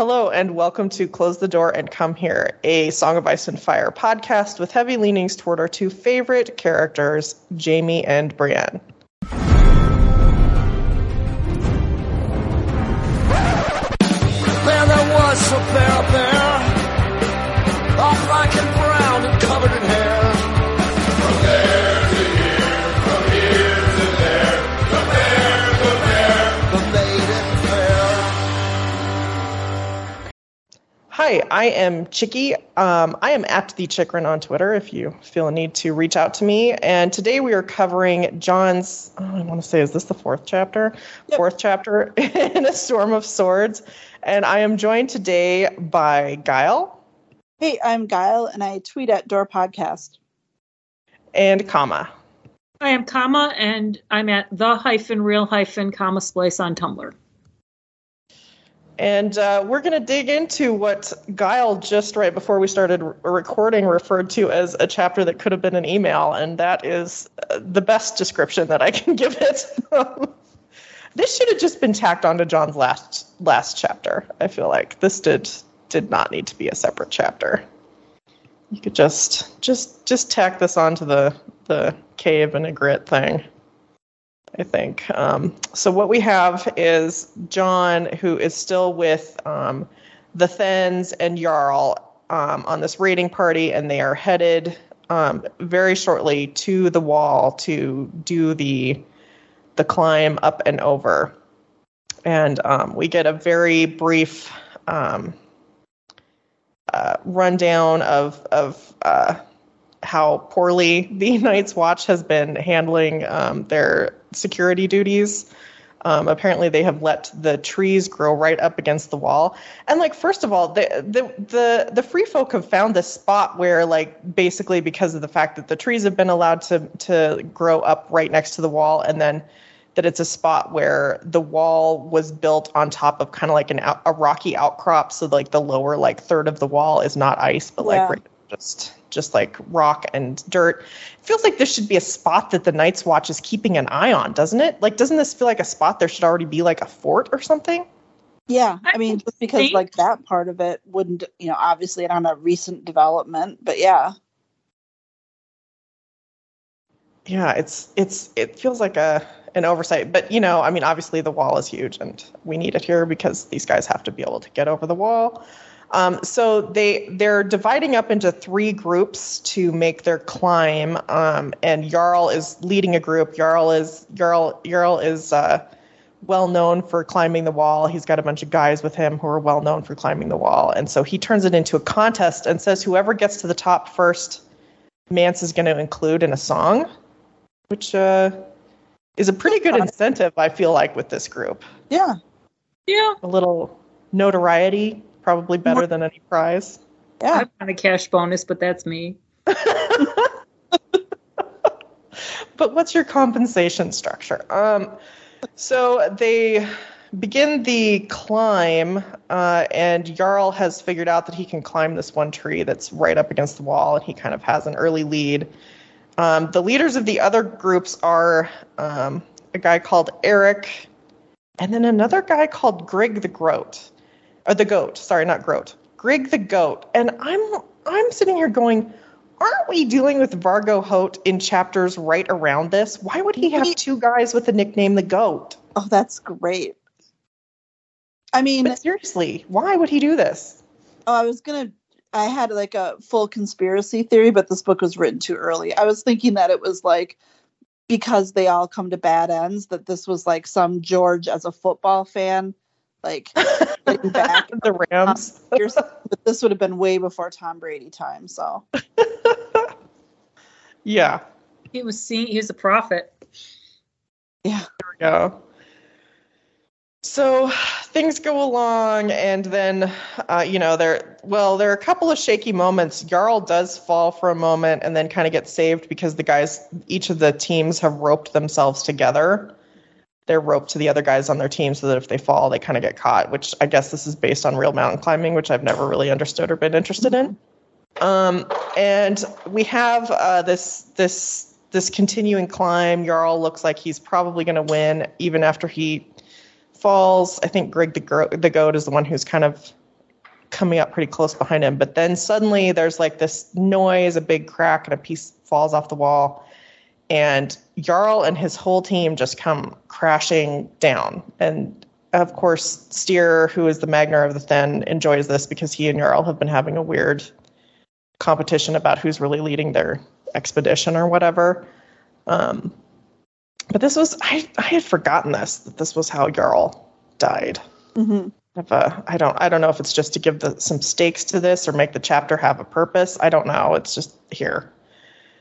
Hello and welcome to Close the Door and Come Here, a Song of Ice and Fire podcast with heavy leanings toward our two favorite characters, Jaime and Brienne. Hi, I am Chicky. Um, I am at the Chikrin on Twitter if you feel a need to reach out to me. And today we are covering Jon's, oh, I want to say, is this the fourth chapter? Fourth chapter in A Storm of Swords. And I am joined today by Guile Hey, I'm Guile, and I tweet at Door Podcast. and Kama. I am comma and I'm at the hyphen real hyphen comma splice on Tumblr. And uh, we're going to dig into what Guile just right before we started recording referred to as a chapter that could have been an email, and that is uh, the best description that I can give it. this should have just been tacked onto Jon's last last chapter. I feel like this did did not need to be a separate chapter. You could just just just tack this onto the the cave and Ygritte thing. I think. Um, so what we have is Jon, who is still with um, the Thenns and Jarl um, on this raiding party, and they are headed um, very shortly to the wall to do the the climb up and over. And um, we get a very brief um, uh, rundown of of uh, how poorly the Night's Watch has been handling um, their security duties. Um, apparently, they have let the trees grow right up against the wall. And like, first of all, the the the the free folk have found this spot where, like, basically because of the fact that the trees have been allowed to to grow up right next to the wall, and then that it's a spot where the wall was built on top of kind of like an out, a rocky outcrop, so like the lower like third of the wall is not ice, but Yeah. like right, just just like rock and dirt. It feels like this should be a spot that the Night's Watch is keeping an eye on, doesn't it? Like, doesn't this feel like a spot there should already be like a fort or something? Yeah, I I mean, just because think- like that part of it wouldn't, you know, obviously it's on a recent development, but yeah, Yeah, it's it's it feels like a an oversight, but you know, I mean, obviously the wall is huge, and we need it here because these guys have to be able to get over the wall. Um, so they they're dividing up into three groups to make their climb, um, and Jarl is leading a group. Jarl is Jarl Jarl is uh, well known for climbing the wall. He's got a bunch of guys with him who are well known for climbing the wall, and so he turns it into a contest and says whoever gets to the top first, Mance is going to include in a song which uh, is a pretty good incentive, I feel like, with this group. yeah, Yeah, A little notoriety, probably better than any prize. yeah. I want a cash bonus, but that's me. But what's your compensation structure? Um, so they begin the climb, uh, and Jarl has figured out that he can climb this one tree that's right up against the wall, and he kind of has an early lead. Um, the leaders of the other groups are um, a guy called Eric, and then another guy called Grigg the Groat, or the Goat. Sorry, not Groat. Grigg the Goat. And I'm I'm sitting here going, aren't we dealing with Vargo Hoat in chapters right around this? Why would he have two guys with the nickname the Goat? Oh, that's great. I mean, But seriously, why would he do this? oh, I was gonna. I had like a full conspiracy theory, but this book was written too early. I was thinking that it was like because they all come to bad ends that this was like some George as a football fan, like getting back. In the Rams. Here's- but this would have been way before Tom Brady time. So yeah. He was seeing. He was a prophet. yeah, we go. So things go along, and then, uh, you know, there. Well, there are a couple of shaky moments. Jarl does fall for a moment, and then kind of gets saved because the guys, each of the teams, have roped themselves together. They're roped to the other guys on their team so that if they fall, they kind of get caught. Which I guess this is based on real mountain climbing, which I've never really understood or been interested in. Um, and we have uh, this this this continuing climb. Jarl looks like he's probably going to win, even after he falls. I think Greg the, Gro- the goat is the one who's kind of coming up pretty close behind him. But then suddenly there's like this noise, a big crack, and a piece falls off the wall. And Jarl and his whole team just come crashing down. And of course, Styr, who is the Magnar of the Thenn, enjoys this because he and Jarl have been having a weird competition about who's really leading their expedition or whatever. Um, but this was I I had forgotten this that this was how Jarl died. hmm If, uh, I don't I don't know if it's just to give the, some stakes to this or make the chapter have a purpose. I don't know. It's just here.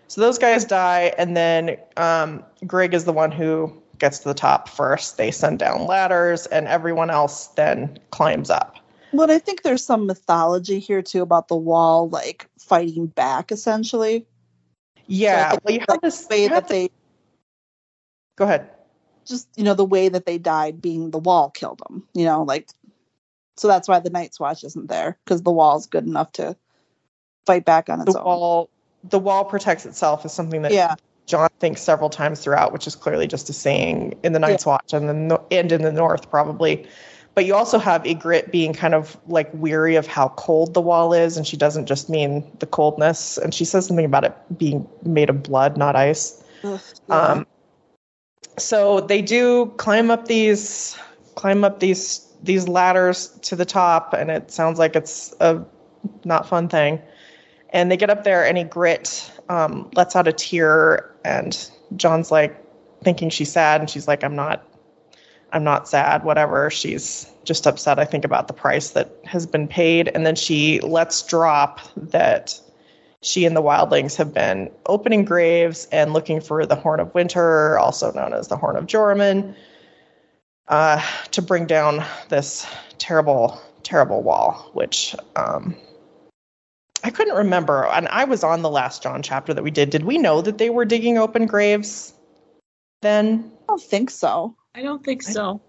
So those guys die, and then um, Greg is the one who gets to the top first. They send down ladders, and everyone else then climbs up. Well, I think there's some mythology here too about the wall like fighting back essentially. Yeah, So well, you have the this. way that to- they go ahead. just you know the way that they died being the wall killed them. You know, like so that's why the Night's Watch isn't there because the wall's good enough to fight back on its The own. wall, the wall protects itself is something that Yeah, Jon thinks several times throughout, which is clearly just a saying in the Night's Watch and the no- and in the North probably. But you also have Ygritte being kind of like weary of how cold the wall is, and she doesn't just mean the coldness, and she says something about it being made of blood, not ice. Ugh, yeah. Um, so they do climb up these climb up these these ladders to the top, and it sounds like it's a not fun thing. And they get up there, and Ygritte um, lets out a tear, and Jon's like thinking she's sad, and she's like, "I'm not, I'm not sad. Whatever." She's just upset. I think about the price that has been paid, and then she lets drop that she and the wildlings have been opening graves and looking for the Horn of Winter, also known as the Horn of Joramun, uh, to bring down this terrible, terrible wall, which um, I couldn't remember. And I was on the last Jon chapter that we did. Did we know that they were digging open graves then? I don't think so. I don't think so.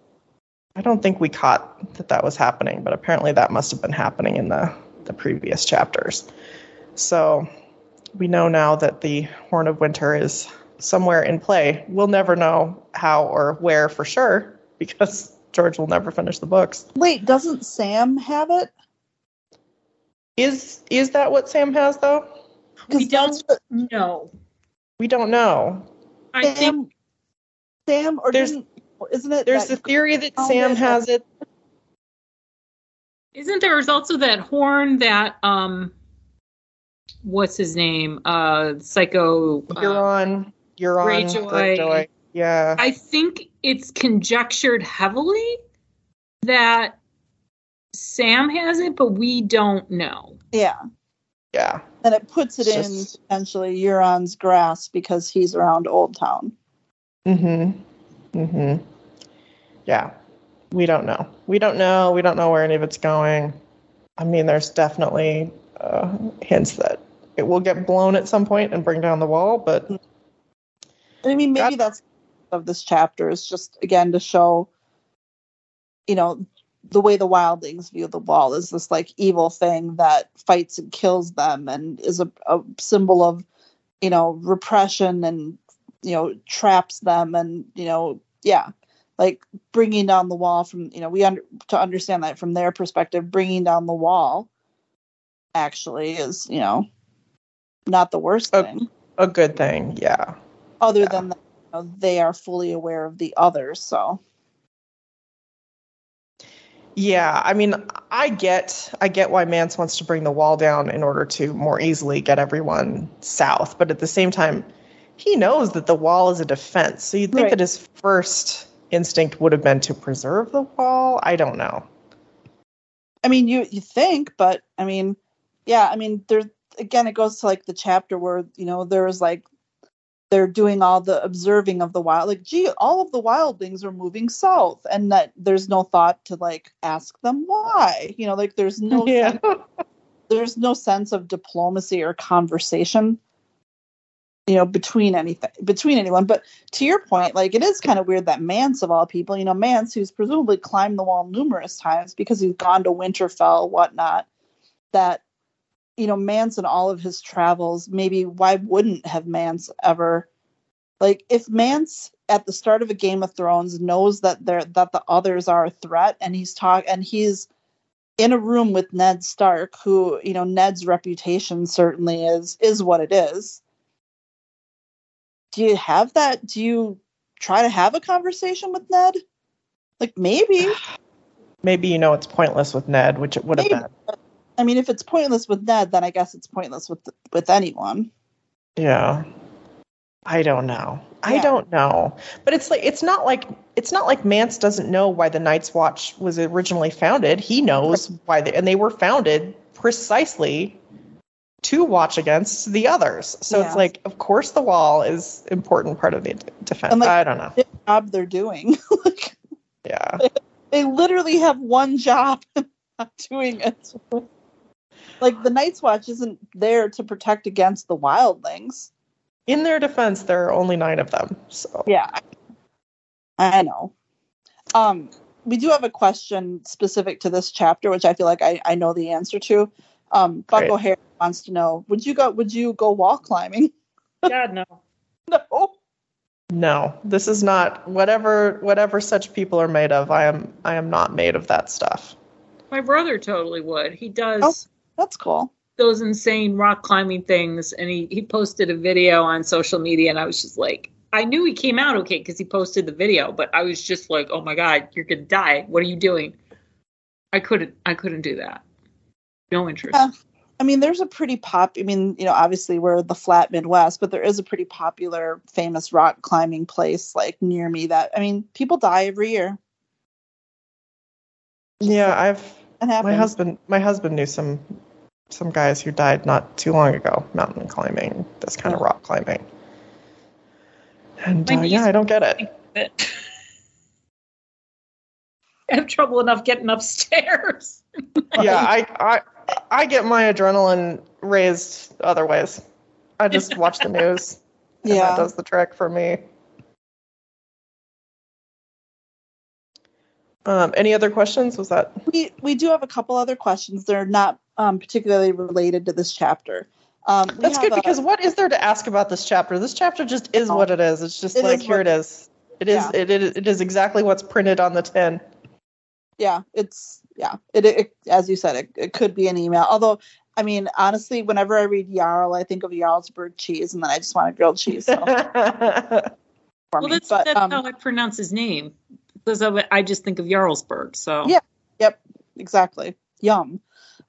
I don't think we caught that that was happening, but apparently that must have been happening in the, the previous chapters. So we know now that the Horn of Winter is somewhere in play. We'll never know how or where for sure because George will never finish the books. Wait, doesn't Sam have it? Is is that what Sam has though? We 'Cause that's don't what know. We don't know. I Sam, think Sam or There's- isn't it? There's the theory that Sam has it. isn't there also that horn that um what's his name? Uh psycho uh, Euron, Euron, Greyjoy. Greyjoy. Yeah. I think it's conjectured heavily that Sam has it, but we don't know. yeah, Yeah. and it puts it It's in just- potentially Euron's grasp because he's around Old Town. Mm-hmm. Mm-hmm. Yeah. We don't know. We don't know. We don't know where any of it's going. I mean, there's definitely uh, hints that it will get blown at some point and bring down the wall, but I mean, maybe That- that's of this chapter is just again to show, you know, the way the wildlings view the wall is this like evil thing that fights and kills them and is a, a symbol of, you know, repression and you know traps them and you know yeah like bringing down the wall from you know we under to understand that from their perspective bringing down the wall actually is you know not the worst Oh, thing a good thing. Yeah. other Yeah. than that, you know, they are fully aware of the others. So Yeah, I mean, I get I get why Mance wants to bring the wall down in order to more easily get everyone south, but at the same time, he knows that the wall is a defense. So you'd think Right. that his first instinct would have been to preserve the wall. I don't know. I mean, you you think, but I mean, yeah, I mean, there again, it goes to like the chapter where you know there was like they're doing all the observing of the wild, like gee, all of the wildlings are moving south, and that there's no thought to like ask them why. You know, like there's no yeah. sense, there's no sense of diplomacy or conversation you know between anything between anyone but to your point like it is kind of weird that mance of all people you know mance who's presumably climbed the wall numerous times because he's gone to winterfell whatnot that you know mance in all of his travels maybe why wouldn't have mance ever like if mance at the start of a game of thrones knows that there that the others are a threat and he's talk and he's in a room with Ned Stark, who you know Ned's reputation certainly is is what it is. Do you have that? Do you try to have a conversation with Ned? Like maybe. Maybe you know it's pointless with Ned, which it would have been. I mean, if it's pointless with Ned, then I guess it's pointless with with anyone. Yeah. I don't know. I don't know. But it's like it's not like it's not like Mance doesn't know why the Night's Watch was originally founded. He knows why they and they were founded precisely to watch against the others. So Yeah. it's like of course the wall is important part of the defense. And, like, I don't know. The job they're doing. like, Yeah. they literally have one job and not doing it. Like the Night's Watch isn't there to protect against the wildlings. In their defense, there are only 9 of them. So Yeah, I know. Um, we do have a question specific to this chapter, which I feel like I, I know the answer to. Um, Buck Great. O'Hare wants to know: Would you go? Would you go wall climbing? God no. No. no, this is not whatever whatever such people are made of. I am I am not made of that stuff. My brother totally would. He does Oh. That's cool. those insane rock climbing things, and he he posted a video on social media, and I was just like, I knew he came out okay because he posted the video, but I was just like, oh my god, you're gonna die. What are you doing? I couldn't. I couldn't do that. No interest. Yeah. I mean, there's a pretty pop. I mean, you know, obviously we're the flat Midwest, but there is a pretty popular, famous rock climbing place like near me. That I mean, people die every year. Yeah, I've my husband my husband knew some some guys who died not too long ago mountain climbing this kind of rock climbing. And uh, yeah i don't get it. I have trouble enough getting upstairs. yeah I, I i get my adrenaline raised other ways. I just watch the news and yeah. that does the trick for me um any other questions was that we we do have a couple other questions. They're not um, particularly related to this chapter. Um, that's good a- because what is there to ask about this chapter this chapter just is Oh. what it is it's just It like here what- it is it is Yeah. it, is it is exactly what's printed on the tin yeah, it's yeah. It, it as you said, it, it could be an email. Although, I mean, honestly, whenever I read Jarl, I think of Jarlsberg cheese, and then I just want a grilled cheese. So, for Well, me. that's, But, that's um, how I pronounce his name. Because of it, I just think of Jarlsberg. So Yeah. Yep, exactly. Yum.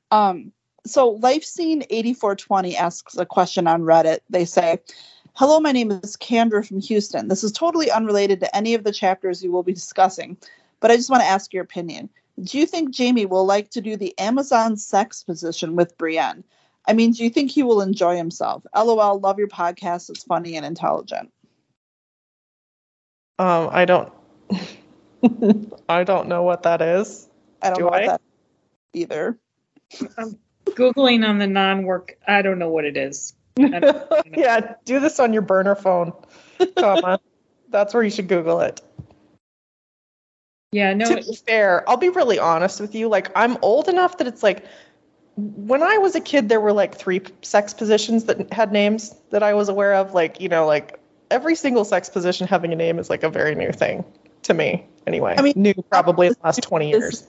Um, so Life Scene 8420 asks a question on Reddit. They say, Hello, my name is Kendra from Houston. This is totally unrelated to any of the chapters you will be discussing, but I just want to ask your opinion. Do you think Jaime will like to do the Amazon sex position with Brienne? I mean, do you think he will enjoy himself? LOL, love your podcast. It's funny and intelligent. Um, I don't. I don't know what that is. I don't Do know what I? that either. Googling on the non work, I don't know what it is. Yeah, do this on your burner phone, comma. That's where you should Google it. Yeah, no, to be fair, I'll be really honest with you. Like, I'm old enough that it's like, when I was a kid, there were like three sex positions that had names that I was aware of. Like, you know, like every single sex position having a name is like a very new thing to me. Anyway, I mean, new probably in the last 20 years.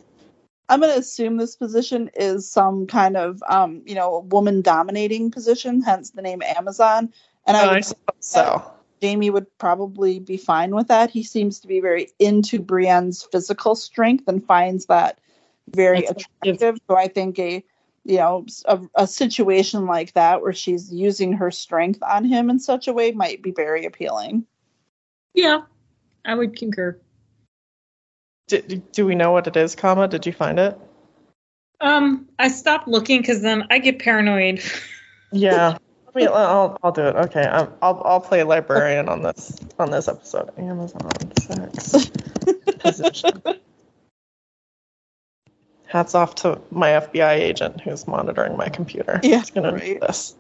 I'm going to assume this position is some kind of, um, you know, woman dominating position, hence the name Amazon. And I I would suppose so. Jaime would probably be fine with that. He seems to be very into Brienne's physical strength and finds that very That's attractive. So I think a, you know, a, a situation like that where she's using her strength on him in such a way might be very appealing. yeah, I would concur. Do, do we know what it is, comma? Did you find it? Um, I stopped looking because then I get paranoid. Yeah. I mean, I'll I'll do it. Okay, um, I'll I'll play librarian on this on this episode. Amazon sex position. Hats off to my FBI agent who's monitoring my computer. Yeah, He's gonna do this.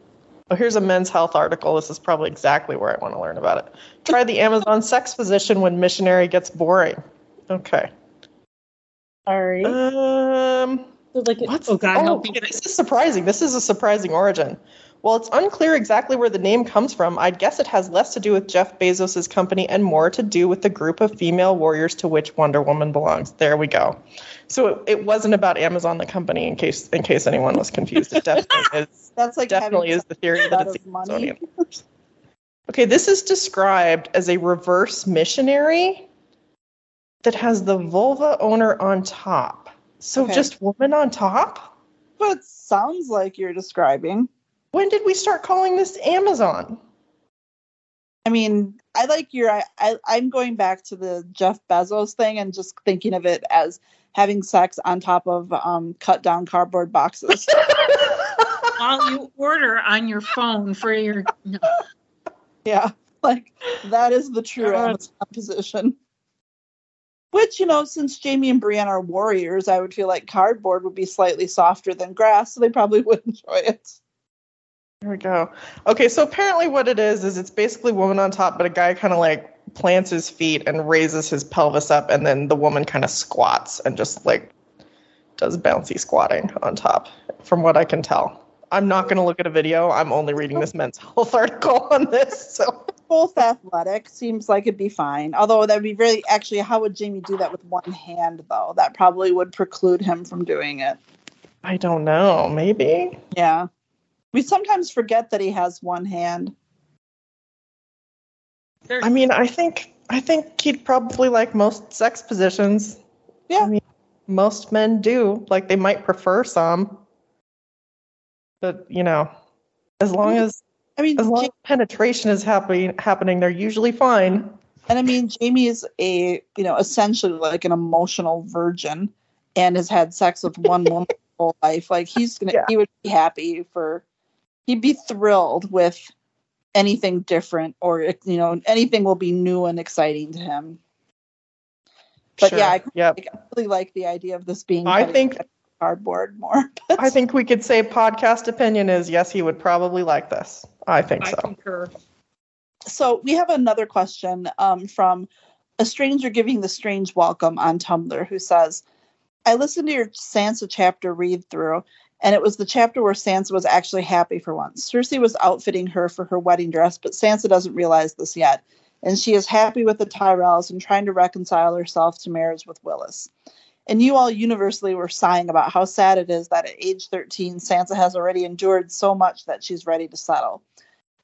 Oh, here's a men's health article. This is probably exactly where I want to learn about it. Try the Amazon sex position when missionary gets boring. Okay. All right. Um. like, What's oh God, oh, help me. this is surprising. This is a surprising origin. While it's unclear exactly where the name comes from, I'd guess it has less to do with Jeff Bezos' company and more to do with the group of female warriors to which Wonder Woman belongs. There we go. So it, it wasn't about Amazon the company in case in case anyone was confused. It definitely is That's like definitely is the theory that it's money. Amazonian. Okay, this is described as a reverse missionary that has the vulva owner on top. So Okay. just woman on top? But it sounds like you're describing. When did we start calling this Amazon? I mean, I like your. I, I I'm going back to the Jeff Bezos thing and just thinking of it as having sex on top of um, cut down cardboard boxes. While you order on your phone for your no. yeah, like that is the true God. Amazon position. Which you know, since Jaime and Brienne are warriors, I would feel like cardboard would be slightly softer than grass, so they probably would enjoy it. There we go. Okay, so apparently what it is is it's basically woman on top, but a guy kind of like plants his feet and raises his pelvis up, and then the woman kind of squats and just like does bouncy squatting on top, from what I can tell. I'm not going to look at a video. I'm only reading this Men's Health article on this. So Both athletic seems like it'd be fine. Although that'd be really actually, how would Jaime do that with one hand though? That probably would preclude him from doing it. I don't know. Maybe. Yeah. We sometimes forget that he has one hand. There's, I mean, I think I think he'd probably like most sex positions. Yeah. I mean, most men do. Like they might prefer some, but you know, as long mm-hmm. as I mean, as long Ja- as penetration is happening, happening, they're usually fine. and I mean, Jaime is a, you know, essentially like an emotional virgin and has had sex with one woman his whole life. Like he's to, Yeah. he would be happy for, he'd be thrilled with anything different or, you know, anything will be new and exciting to him. But Sure. yeah, I, yep. I really like the idea of this being I kind of think cardboard more. I think we could say podcast opinion is yes, he would probably like this. I think I so. concur. So we have another question um, from a stranger giving the strange welcome on Tumblr who says, I listened to your Sansa chapter read through, and it was the chapter where Sansa was actually happy for once. Cersei was outfitting her for her wedding dress, but Sansa doesn't realize this yet, and she is happy with the Tyrells and trying to reconcile herself to marriage with Willas. And you all universally were sighing about how sad it is that at age 13, Sansa has already endured so much that she's ready to settle.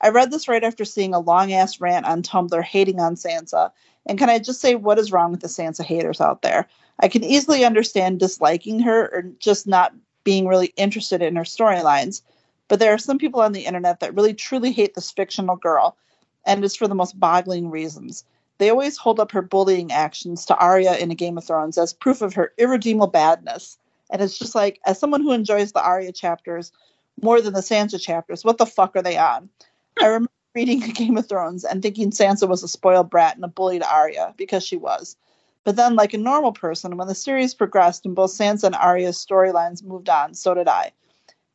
I read this right after seeing a long ass rant on Tumblr hating on Sansa. And can I just say what is wrong with the Sansa haters out there? I can easily understand disliking her or just not being really interested in her storylines. But there are some people on the internet that really truly hate this fictional girl, and it's for the most boggling reasons. They always hold up her bullying actions to Arya in A Game of Thrones as proof of her irredeemable badness. And it's just like, as someone who enjoys the Arya chapters more than the Sansa chapters, what the fuck are they on? I remember reading A Game of Thrones and thinking Sansa was a spoiled brat and a bully to Arya because she was. But then, like a normal person, when the series progressed and both Sansa and Arya's storylines moved on, so did I.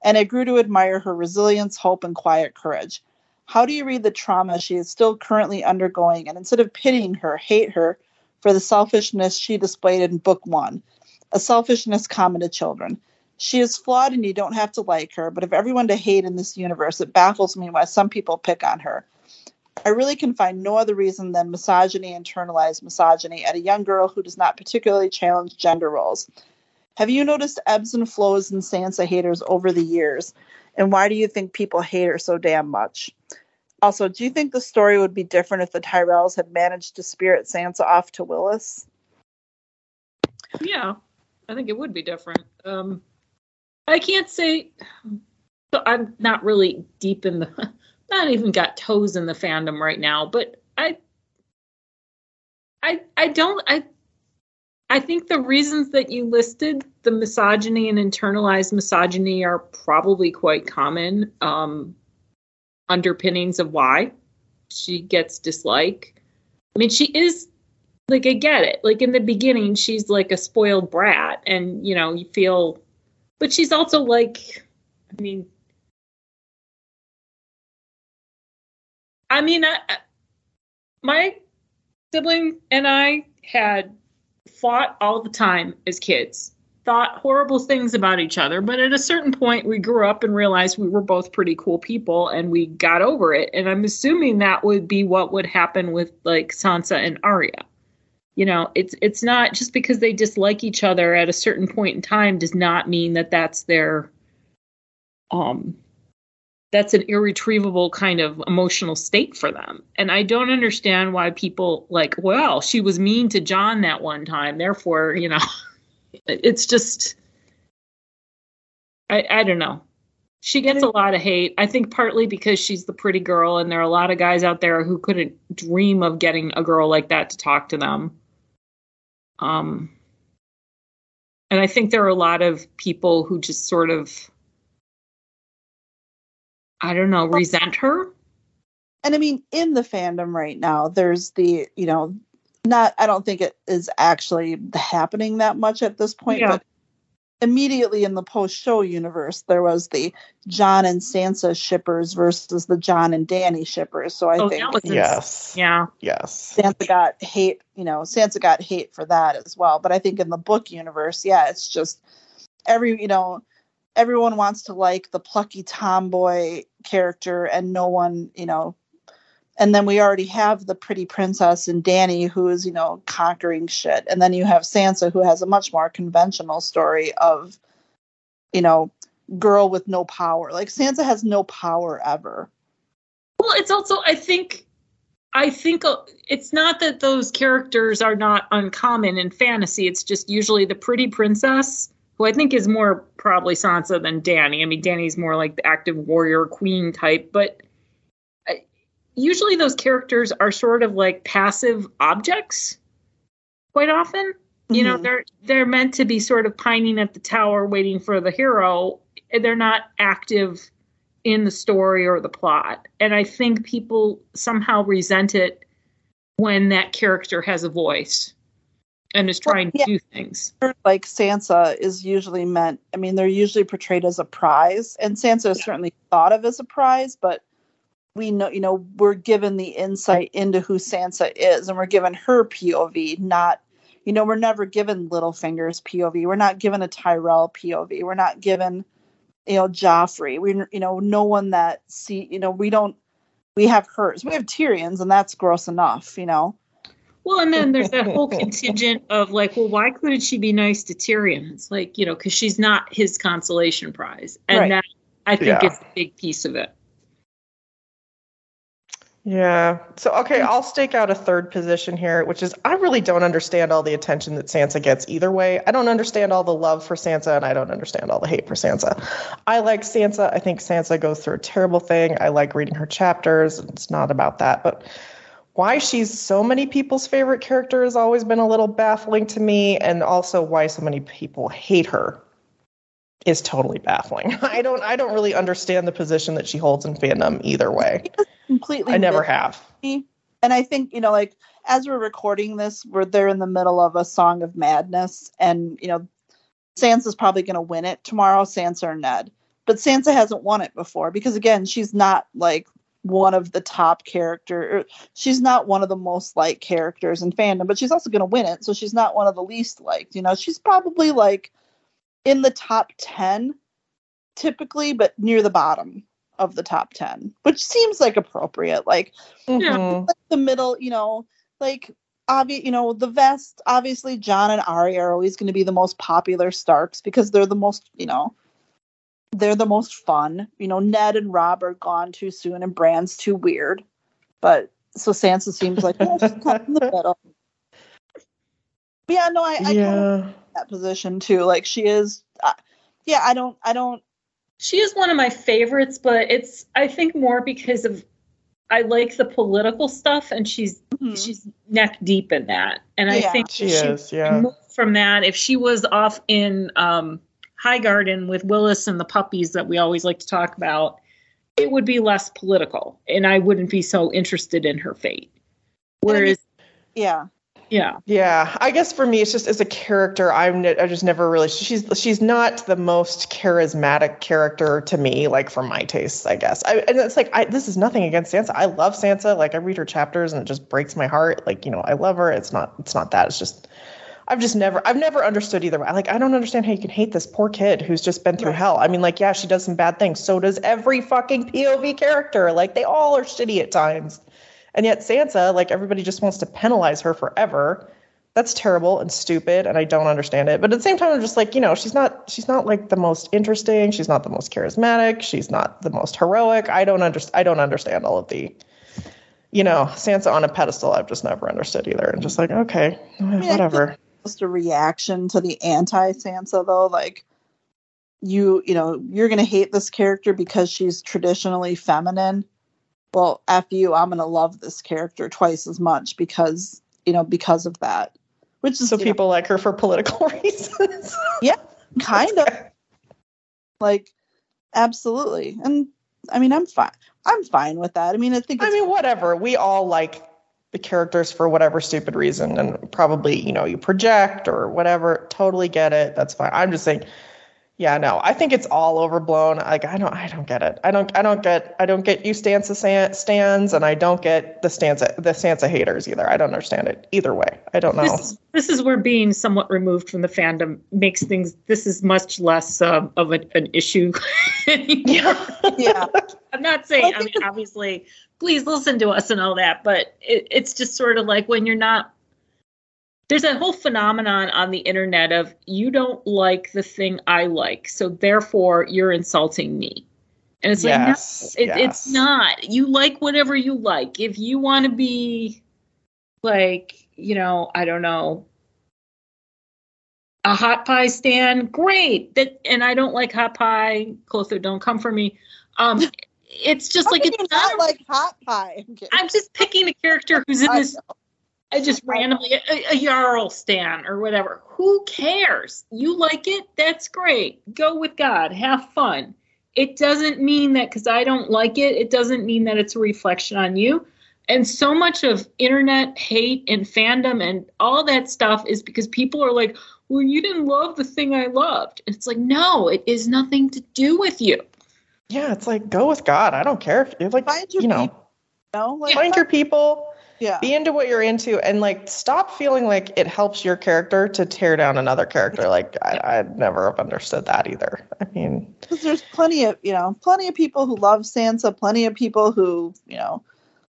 And I grew to admire her resilience, hope, and quiet courage. How do you read the trauma she is still currently undergoing and instead of pitying her, hate her for the selfishness she displayed in book one, a selfishness common to children? She is flawed and you don't have to like her, but of everyone to hate in this universe, it baffles me why some people pick on her. I really can find no other reason than misogyny, internalized misogyny, at a young girl who does not particularly challenge gender roles. Have you noticed ebbs and flows in Sansa haters over the years? And why do you think people hate her so damn much? Also, do you think the story would be different if the Tyrells had managed to spirit Sansa off to Willas? Yeah, I think it would be different. Um, I can't say. I'm not really deep in the. Not even got toes in the fandom right now, but I. I I don't I. I think the reasons that you listed, the misogyny and internalized misogyny, are probably quite common um, underpinnings of why she gets dislike. I mean, she is like I get it. Like in the beginning, she's like a spoiled brat, and you know you feel, but she's also like, I mean, I mean, I, my sibling and I had fought all the time as kids. thought horrible things about each other, but at a certain point we grew up and realized we were both pretty cool people and we got over it. And I'm assuming that would be what would happen with like Sansa and Arya. You know, it's it's not just because they dislike each other at a certain point in time does not mean that that's their um that's an irretrievable kind of emotional state for them. And I don't understand why people like, well, she was mean to Jon that one time, therefore, you know, it's just I I don't know. She gets a lot of hate. I think partly because she's the pretty girl and there are a lot of guys out there who couldn't dream of getting a girl like that to talk to them. Um and I think there are a lot of people who just sort of I don't know, resent her. and I mean, in the fandom right now, there's the, you know, not, I don't think it is actually happening that much at this point, Yeah. but immediately in the post show universe, there was the Jon and Sansa shippers versus the Jon and Dany shippers. So I Oh, think that was Yes. yeah. Yes. Sansa got hate, you know, Sansa got hate for that as well. But I think in the book universe, yeah, it's just every, you know, everyone wants to like the plucky tomboy character and no one, you know, and then we already have the pretty princess and Dany who is, you know, conquering shit. And then you have Sansa who has a much more conventional story of, you know, girl with no power. Like Sansa has no power ever. Well, it's also I think I think uh, it's not that those characters are not uncommon in fantasy. It's just usually the pretty princess, who I think is more probably Sansa than Dany. I mean, Dany's more like the active warrior queen type, but uh, usually those characters are sort of like passive objects. Quite often, you know, Mhm. they're they're meant to be sort of pining at the tower, waiting for the hero. They're not active in the story or the plot. And I think people somehow resent it when that character has a voice and is trying yeah. to do things. like Sansa is usually meant, I mean, they're usually portrayed as a prize, and Sansa is certainly thought of as a prize, but we know, you know, we're given the insight into who Sansa is, and we're given her POV, not, you know, we're never given Littlefinger's POV. We're not given a Tyrell POV. We're not given, you know, Joffrey. We, you know, no one that see, you know, we don't, we have hers. We have Tyrion's, and that's gross enough, you know. Well, and then there's that whole contingent of like, well, why couldn't she be nice to Tyrion? It's like, you know, because she's not his consolation prize. And Right. that, I think, Yeah. is a big piece of it. Yeah. So okay, I'll stake out a third position here, which is I really don't understand all the attention that Sansa gets either way. I don't understand all the love for Sansa and I don't understand all the hate for Sansa. I like Sansa. I think Sansa goes through a terrible thing. I like reading her chapters. It's not about that, but why she's so many people's favorite character has always been a little baffling to me and also why so many people hate her is totally baffling. I don't I don't really understand the position that she holds in fandom either way. Completely I never have. me. And I think, you know, like as we're recording this, we're there in the middle of a song of madness. And, you know, Sansa's probably going to win it tomorrow, Sansa or Ned. But Sansa hasn't won it before because, again, she's not like one of the top character. Or she's not one of the most liked characters in fandom, but she's also going to win it. So she's not one of the least liked. You know, she's probably like in the top 10 typically, but near the bottom of the top 10, which seems like appropriate. Like, like the middle, you know, like obvious, you know, the vest. Obviously, Jon and Arya are always going to be the most popular Starks because they're the most, you know, they're the most fun. You know, Ned and Robb are gone too soon, and Bran's too weird. But so Sansa seems like yeah, she's kind in the middle. But yeah, no, I, I kind of that position too. Like she is. Uh, yeah, I don't, I don't. She is one of my favorites, but it's, I think, more because of I like the political stuff and she's mhm. she's neck deep in that. And I think She if is, yeah. moved from that, if she was off in um, High Garden with Willas and the puppies that we always like to talk about, it would be less political, and I wouldn't be so interested in her fate. I Whereas, Yeah, yeah, Yeah, I guess for me, it's just as a character, I'm I just never really she's she's not the most charismatic character to me, like for my tastes, I guess. I, and it's like I, this is nothing against Sansa. I love Sansa. Like I read her chapters and it just breaks my heart. Like you know, I love her. It's not it's not that. It's just I've just never I've never understood either way. Like I don't understand how you can hate this poor kid who's just been through Right. hell. I mean, like, yeah, she does some bad things. So does every fucking POV character. Like they all are shitty at times. And yet Sansa, like everybody just wants to penalize her forever. That's terrible and stupid, and I don't understand it. But at the same time, I'm just like, you know, she's not she's not like the most interesting. She's not the most charismatic. She's not the most heroic. I don't understand. I don't understand all of the, you know, Sansa on a pedestal. I've just never understood either. And just like, okay, whatever. Just a reaction to the anti Sansa though, like you you know you're gonna hate this character because she's traditionally feminine. Well, after you, I'm gonna love this character twice as much because you know because of that. Which is So you know, people like her for political reasons. Yeah, kind of like absolutely and i mean i'm fine i'm fine with that i mean i think I mean, whatever. We all like the characters for whatever stupid reason, and probably you know you project or whatever. Totally get it. That's fine. I'm just saying. Yeah, no, I think it's all overblown. Like I don't, I don't get it. I don't, I don't get, I don't get you Stanza stands, and I don't get the Stanza, the Sansa haters either. I don't understand it either way. I don't know. This is, this is where being somewhat removed from the fandom makes things. This is much less um, of a, an issue. anymore. yeah I'm not saying. I I mean, obviously, please listen to us and all that, but it, it's just sort of like when you're not. There's a whole phenomenon on the internet of you don't like the thing I like, so therefore you're insulting me. And it's like, no, it, yes. it's not. You like whatever you like. If you want to be like, you know, I don't know, a hot pie stand, great. That and I don't like hot pie. Clotho, don't come for me. Um, it's just How like it's not. not a- like hot pie I'm. I'm just picking a character who's in this. Know. I just randomly a, a Jarl stan or whatever. Who cares? You like it? That's great. Go with God. Have fun. It doesn't mean that because I don't like it. It doesn't mean that it's a reflection on you. And so much of internet hate and fandom and all that stuff is because people are like, "Well, you didn't love the thing I loved." And it's like, no, it is nothing to do with you. yeah, it's like go with God. I don't care if you're like, Find your you know, people. No, like find your people. Yeah. be into what you're into and like stop feeling like it helps your character to tear down another character like I, i'd never have understood that either i mean because there's plenty of you know plenty of people who love Sansa, plenty of people who you know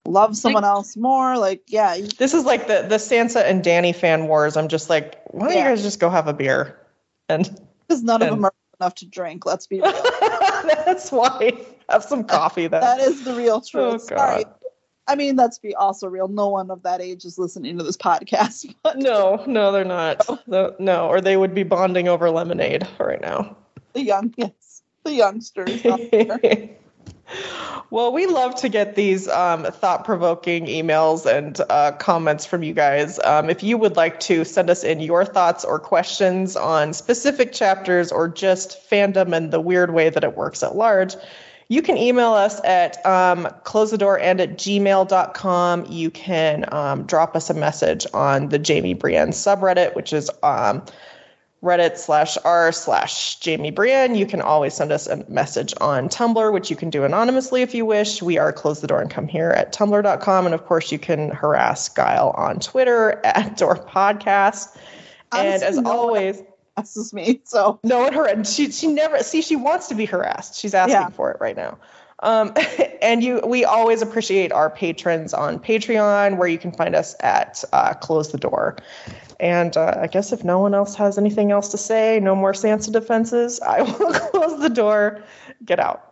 love someone else more. Like yeah, this is like the the sansa and dany fan wars i'm just like why don't Yeah. you guys just go have a beer and because none of them are enough to drink. Let's be real. that's why have some coffee then that is the real truth. Oh, truth. Sorry. I mean, let's be also real. No one of that age is listening to this podcast. But no no they're not no, no or they would be bonding over lemonade right now the young, yes, the youngsters. well, we love to get these um, thought provoking emails and uh, comments from you guys. Um, if you would like to send us in your thoughts or questions on specific chapters or just fandom and the weird way that it works at large, you can email us at um, close the door and at gmail.com. You can um, drop us a message on the Jaime Brienne subreddit, which is um, reddit slash r slash jaime brienne you can always send us a message on tumblr which you can do anonymously if you wish. We are close the door and come here at tumblr.com and of course you can harass guile on twitter at door podcast. And as no one Asks me. So no one her she she never see she wants to be harassed. She's asking Yeah. for it right now. Um, and you we always appreciate our patrons on Patreon where you can find us at uh, close the door. And uh, I guess if no one else has anything else to say, no more Sansa defenses, I will close the door. Get out.